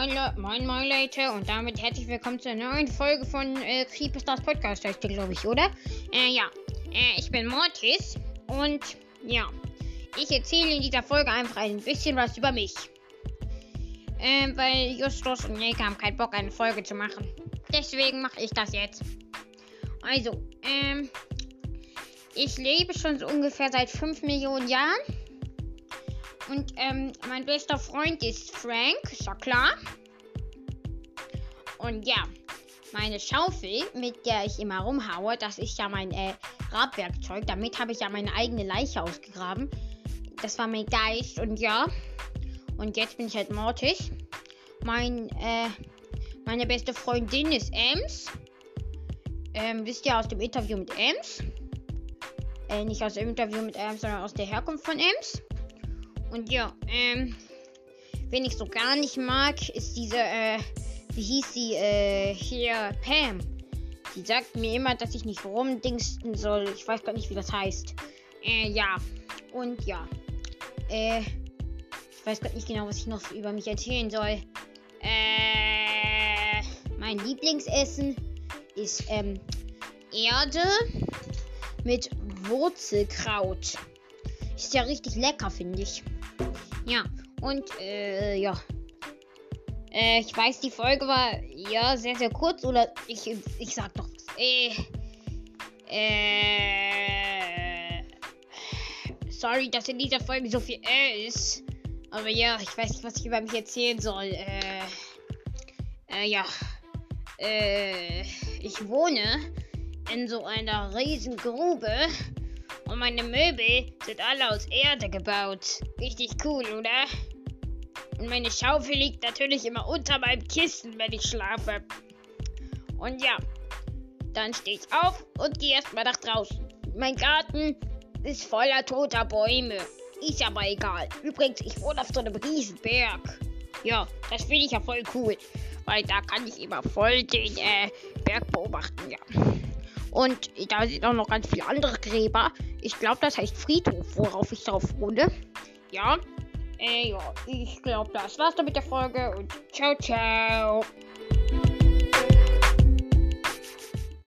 Moin, moin, moin Leute und damit herzlich willkommen zu einer neuen Folge von äh, Creepystars Podcast, heißt glaube ich, oder? Äh, ja, äh, ich bin Mortis und ja, ich erzähle in dieser Folge einfach ein bisschen was über mich. Äh, weil Justus und Jäger haben keinen Bock, eine Folge zu machen. Deswegen mache ich das jetzt. Also, ähm, ich lebe schon so ungefähr seit 5 Millionen Jahren. Und ähm, mein bester Freund ist Frank, ist ja klar. Und ja, meine Schaufel, mit der ich immer rumhaue, das ist ja mein äh, Grabwerkzeug. Damit habe ich ja meine eigene Leiche ausgegraben. Das war mein Geist und ja. Und jetzt bin ich halt Mortis. Mein, äh, meine beste Freundin ist Ems. Ähm, wisst ihr aus dem Interview mit Ems? Äh, nicht aus dem Interview mit Ems, sondern aus der Herkunft von Ems. Und ja, ähm, wen ich so gar nicht mag, ist diese, äh, wie hieß sie, äh, hier, Pam. Die sagt mir immer, dass ich nicht rumdingsten soll. Ich weiß gar nicht, wie das heißt. Äh, ja. Und ja. Äh, ich weiß gar nicht genau, was ich noch über mich erzählen soll. Äh, mein Lieblingsessen ist, ähm, Erde mit Wurzelkraut. Ist ja richtig lecker, finde ich. Ja, und äh, ja. Äh, ich weiß, die Folge war ja sehr, sehr kurz. Oder ich, ich sag doch was. Äh, äh, sorry, dass in dieser Folge so viel äh ist. Aber ja, ich weiß nicht, was ich über mich erzählen soll. Äh, äh ja. Äh, ich wohne in so einer riesen Grube und meine Möbel sind alle aus Erde gebaut. Richtig cool, oder? Und meine Schaufel liegt natürlich immer unter meinem Kissen, wenn ich schlafe. Und ja, dann stehe ich auf und gehe erstmal nach draußen. Mein Garten ist voller toter Bäume. Ist aber egal. Übrigens, ich wohne auf so einem riesen Berg. Ja, das finde ich ja voll cool. Weil da kann ich immer voll den äh, Berg beobachten, ja. Und da sind auch noch ganz viele andere Gräber. Ich glaube, das heißt Friedhof, worauf ich drauf wohne. Ja. Äh, ja, ich glaube, das war's dann mit der Folge und ciao, ciao.